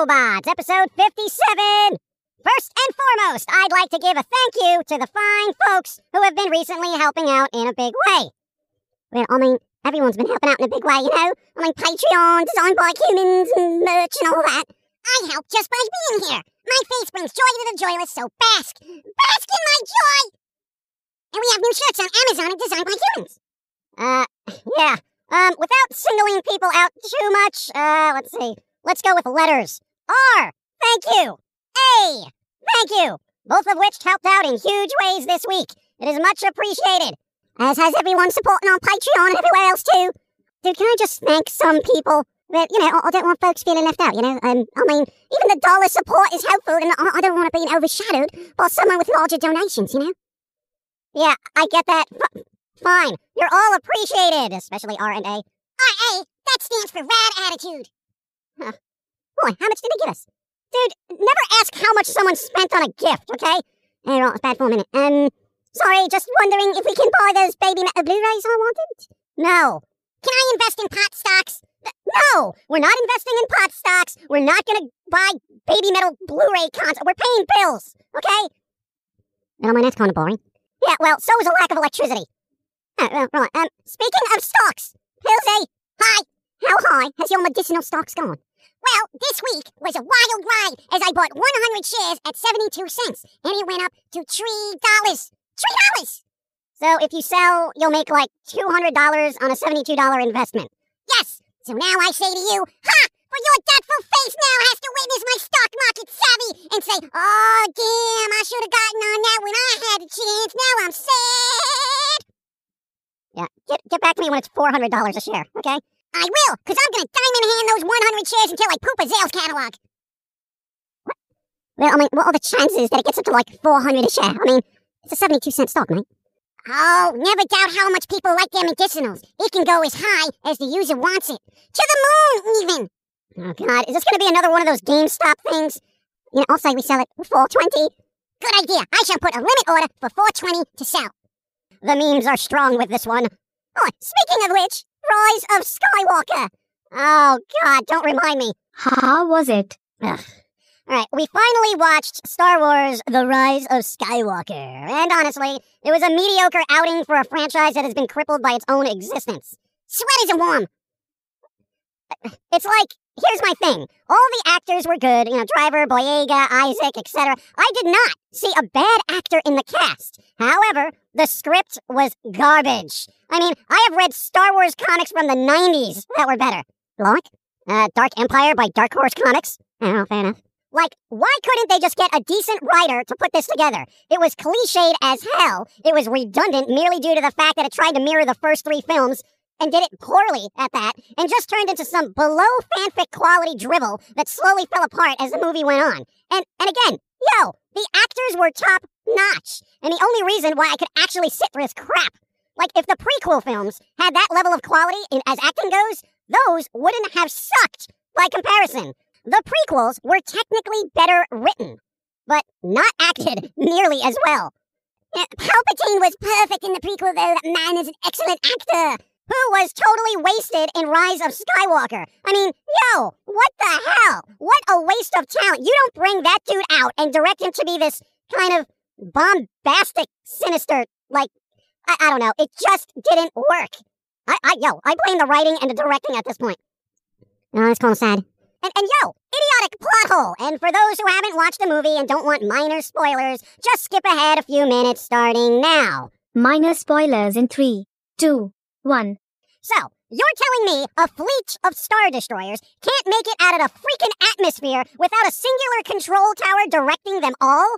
Robots, episode 57. First and foremost, I'd like to give a thank you to the fine folks who have been recently helping out in a big way. Well, I mean, everyone's been helping out in a big way, you know? I mean, Patreon, designed by humans, and merch and all that. I help just by being here. My face brings joy to the joyless, so bask. Bask in my joy! And we have new shirts on Amazon and designed by humans. Uh, yeah. Um, without singling people out too much, uh, let's see. Let's go with letters. R, thank you. A, thank you. Both of which helped out in huge ways this week. It is much appreciated. As has everyone supporting on Patreon and everywhere else too. Dude, can I just thank some people that, you know, I I don't want folks feeling left out, you know? Um, I mean, even the dollar support is helpful and I, I don't want to be overshadowed by someone with larger donations, you know? Yeah, I get that. F- fine. You're all appreciated, especially R and A. R-A, that stands for rad attitude. Huh. Boy, how much did they give us? Dude, never ask how much someone spent on a gift, okay? Hey, well, it's bad for a minute. Um, sorry, just wondering if we can buy those Babymetal Blu-rays I wanted? No. Can I invest in pot stocks? No, we're not investing in pot stocks. We're not gonna buy Babymetal Blu-ray cons. We're paying bills, okay? I mean, that's kind of boring. Yeah, well, so is a lack of electricity. Uh, right, um, speaking of stocks, Pillsy, hi. How high has your medicinal stocks gone? Well, this week was a wild ride as I bought 100 shares at 72 cents, and it went up to $3. $3! So if you sell, you'll make like $200 on a $72 investment. Yes! So now I say to you, ha! But your doubtful face now has to witness my stock market savvy and say, oh, damn, I should have gotten on that when I had a chance. Now I'm sad. Yeah, get, get back to me when it's $400 a share, okay? I will, because I'm going to diamond hand those 100 shares until I poop a Zales catalog. What? Well, I mean, what are the chances that it gets up to like 400 a share? I mean, it's a 72 cent stock, mate. Oh, never doubt how much people like their medicinals. It can go as high as the user wants it. To the moon, even. Oh, God, is this going to be another one of those GameStop things? You know, I'll say we sell it for 420. Good idea. I shall put a limit order for 420 to sell. The memes are strong with this one. Oh, speaking of which, Rise of Skywalker. Oh, God, don't remind me. How was it? Ugh. All right, we finally watched Star Wars The Rise of Skywalker. And honestly, it was a mediocre outing for a franchise that has been crippled by its own existence. Sweaty isn't warm. It's like, here's my thing. All the actors were good, you know, Driver, Boyega, Isaac, etc. I did not see a bad actor in the cast. However, the script was garbage. I mean, I have read Star Wars comics from the 90s that were better. Like? Uh, Dark Empire by Dark Horse Comics? Oh, fair enough. Like, why couldn't they just get a decent writer to put this together? It was cliched as hell. It was redundant merely due to the fact that it tried to mirror the first three films and did it poorly at that, and just turned into some below fanfic quality drivel that slowly fell apart as the movie went on. And and again, yo, the actors were top notch, and the only reason why I could actually sit through this crap, like if the prequel films had that level of quality in, as acting goes, those wouldn't have sucked by comparison. The prequels were technically better written, but not acted nearly as well. Eh, Palpatine was perfect in the prequel, though. That man is an excellent actor who was totally wasted in Rise of Skywalker. I mean, yo, what the hell? What a waste of talent. You don't bring that dude out and direct him to be this kind of bombastic, sinister, like, I, I don't know. It just didn't work. I, I, yo, I blame the writing and the directing at this point. No, that's kind of sad. And, and yo, idiotic plot hole. And for those who haven't watched the movie and don't want minor spoilers, just skip ahead a few minutes starting now. Minor spoilers in three, two, one. So, You're telling me a fleet of Star Destroyers can't make it out of the freaking atmosphere without a singular control tower directing them all?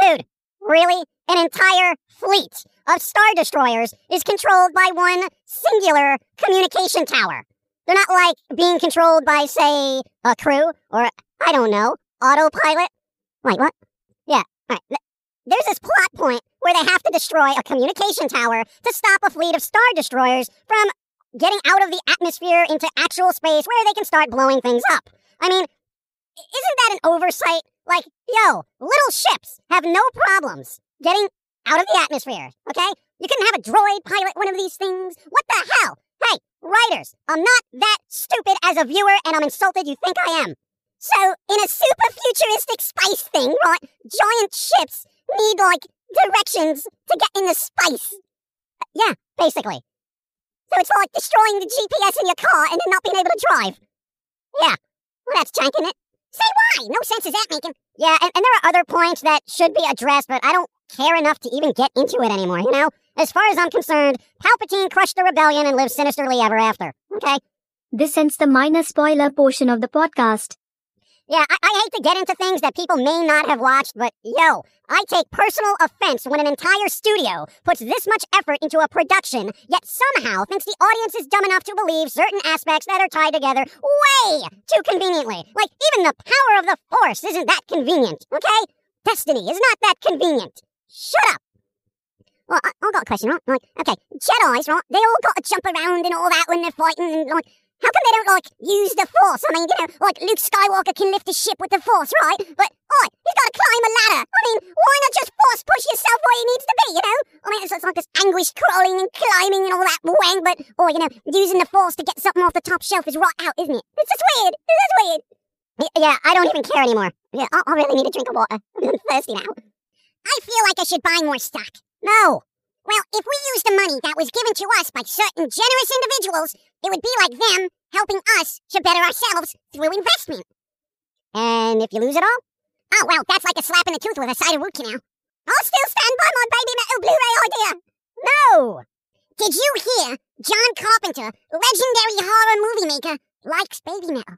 Dude, really? An entire fleet of Star Destroyers is controlled by one singular communication tower. They're not like being controlled by, say, a crew or, I don't know, autopilot. Wait, what? Yeah, all right. There's this plot point where they have to destroy a communication tower to stop a fleet of Star Destroyers from getting out of the atmosphere into actual space where they can start blowing things up. I mean, isn't that an oversight? Like, yo, little ships have no problems getting out of the atmosphere, okay? You couldn't have a droid pilot one of these things? What the hell? Hey, writers, I'm not that stupid as a viewer and I'm insulted you think I am. So, in a super futuristic space thing, right, giant ships need, like, directions to get in the space. Uh, yeah, basically. So it's like destroying the GPS in your car and then not being able to drive. Yeah, well, that's janking it. Say why? No sense is that making. Yeah, and, and there are other points that should be addressed, but I don't care enough to even get into it anymore, you know? As far as I'm concerned, Palpatine crushed the rebellion and lived sinisterly ever after, okay? This ends the minor spoiler portion of the podcast. Yeah, I, I hate to get into things that people may not have watched, but yo, I take personal offense when an entire studio puts this much effort into a production, yet somehow thinks the audience is dumb enough to believe certain aspects that are tied together way too conveniently. Like, even the power of the Force isn't that convenient, okay? Destiny is not that convenient. Shut up! Well, I, I've got a question, right? Like, okay, Jedi's, right? They all got to jump around and all that when they're fighting, and like, how come they don't, like, use the Force? I mean, you know, like, Luke Skywalker can lift a ship with the Force, right? But, oi, he's got to climb a ladder. I mean, why not just Force push yourself where he needs to be, you know? I mean, it's, it's like this anguish crawling and climbing and all that wang, but, or, you know, using the Force to get something off the top shelf is right out, isn't it? It's just weird. It's just weird. Yeah, I don't even care anymore. Yeah, I, I really need a drink of water. I'm thirsty now. I feel like I should buy more stock. No. Well, if we use the money that was given to us by certain generous individuals, it would be like them helping us to better ourselves through investment. And if you lose it all? Oh, well, that's like a slap in the tooth with a side of root canal. I'll still stand by my Babymetal oh, Blu-ray idea. No. Did you hear John Carpenter, legendary horror movie maker, likes Babymetal?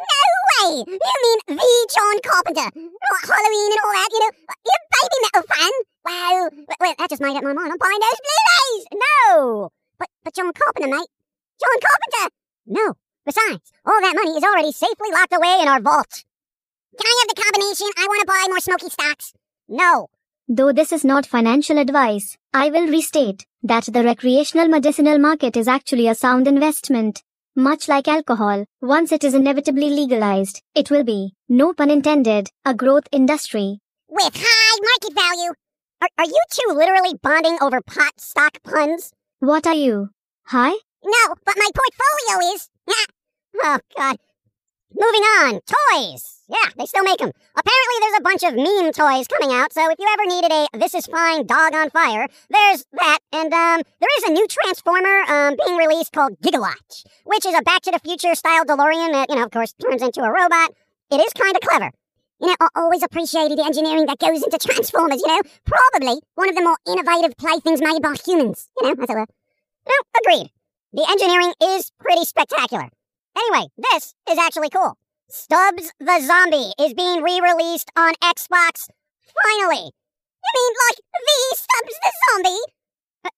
No way! You mean the John Carpenter? Not Halloween and all that, you know? You're Babymetal fan? Wow. Wait, that just made up my mind. I'm buying those Blu-rays! No! But, but John Carpenter, mate. John Carpenter! No. Besides, all that money is already safely locked away in our vault. Can I have the combination? I want to buy more smoky stocks. No. Though this is not financial advice, I will restate that the recreational medicinal market is actually a sound investment. Much like alcohol, once it is inevitably legalized, it will be, no pun intended, a growth industry. With high market value. Are, are you two literally bonding over pot stock puns? What are you? Hi? No, but my portfolio is. oh, God. Moving on. Toys. Yeah, they still make them. Apparently, there's a bunch of meme toys coming out, so if you ever needed a This Is Fine dog on fire, there's that. And, um, there is a new Transformer, um, being released called Gigawatt, which is a Back to the Future style DeLorean that, you know, of course, turns into a robot. It is kind of clever. You know, I always appreciated the engineering that goes into Transformers, you know? Probably one of the more innovative playthings made by humans, you know, as it were. No, agreed. The engineering is pretty spectacular. Anyway, this is actually cool. Stubbs the Zombie is being re-released on Xbox. Finally. You mean like the Stubbs the Zombie? Uh,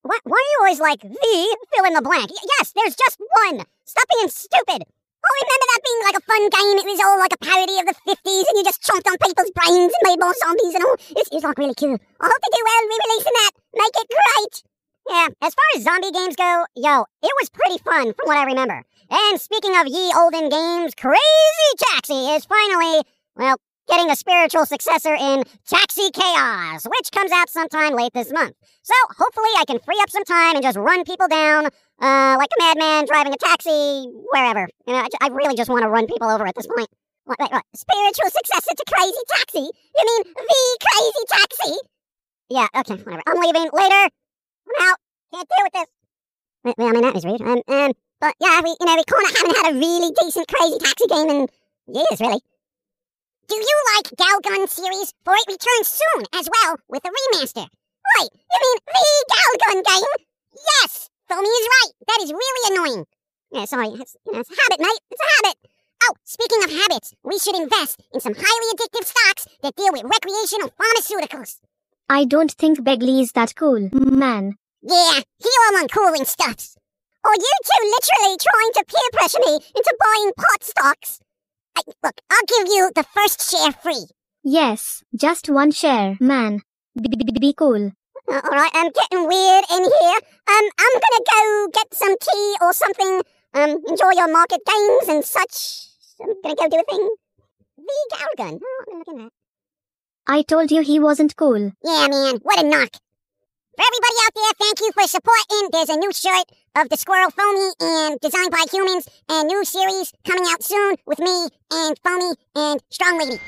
why, why are you always like the fill in the blank? Y- yes, there's just one. Stop being stupid. Oh, remember that being like a fun game? It was all like a parody of the 50s and you just chomped on people's brains and made more zombies and all. It's, it's like really cool. I hope they do well re-releasing that. Make it great. Yeah, as far as zombie games go, yo, it was pretty fun from what I remember. And speaking of ye olden games, Crazy Taxi is finally, well, getting a spiritual successor in Taxi Chaos, which comes out sometime late this month. So hopefully I can free up some time and just run people down, uh, like a madman driving a taxi, wherever. You know, I, I really just want to run people over at this point. What, what, what? Spiritual successor to Crazy Taxi? You mean the Crazy Taxi? Yeah, okay, whatever. I'm leaving later. I'm out. Can't deal with this. Well, I mean, that was rude. Um, um, but yeah, we, you know, we kind of haven't had a really decent Crazy Taxi game in years, really. Do you like Galgun series? For it returns soon as well with a remaster. Wait, you mean the Galgun game? Yes! Foamy is right. That is really annoying. Yeah, sorry. It's, you know, it's a habit, mate. It's a habit. Oh, speaking of habits, we should invest in some highly addictive stocks that deal with recreational pharmaceuticals. I don't think Begley is that cool, man. Yeah, he all on cooling stuffs. Or you two literally trying to peer pressure me into buying pot stocks. I, look, I'll give you the first share free. Yes, just one share, man. Be, cool. Uh, all right, I'm getting weird in here. Um, I'm gonna go get some tea or something. Um, enjoy your market gains and such. I'm gonna go do a thing. The Galgun. Oh, I'm looking at. I told you he wasn't cool. Yeah, man, what a knock. For everybody out there, thank you for supporting. There's a new shirt of the Squirrel Foamy and designed by humans, and new series coming out soon with me and Foamy and Strong Lady.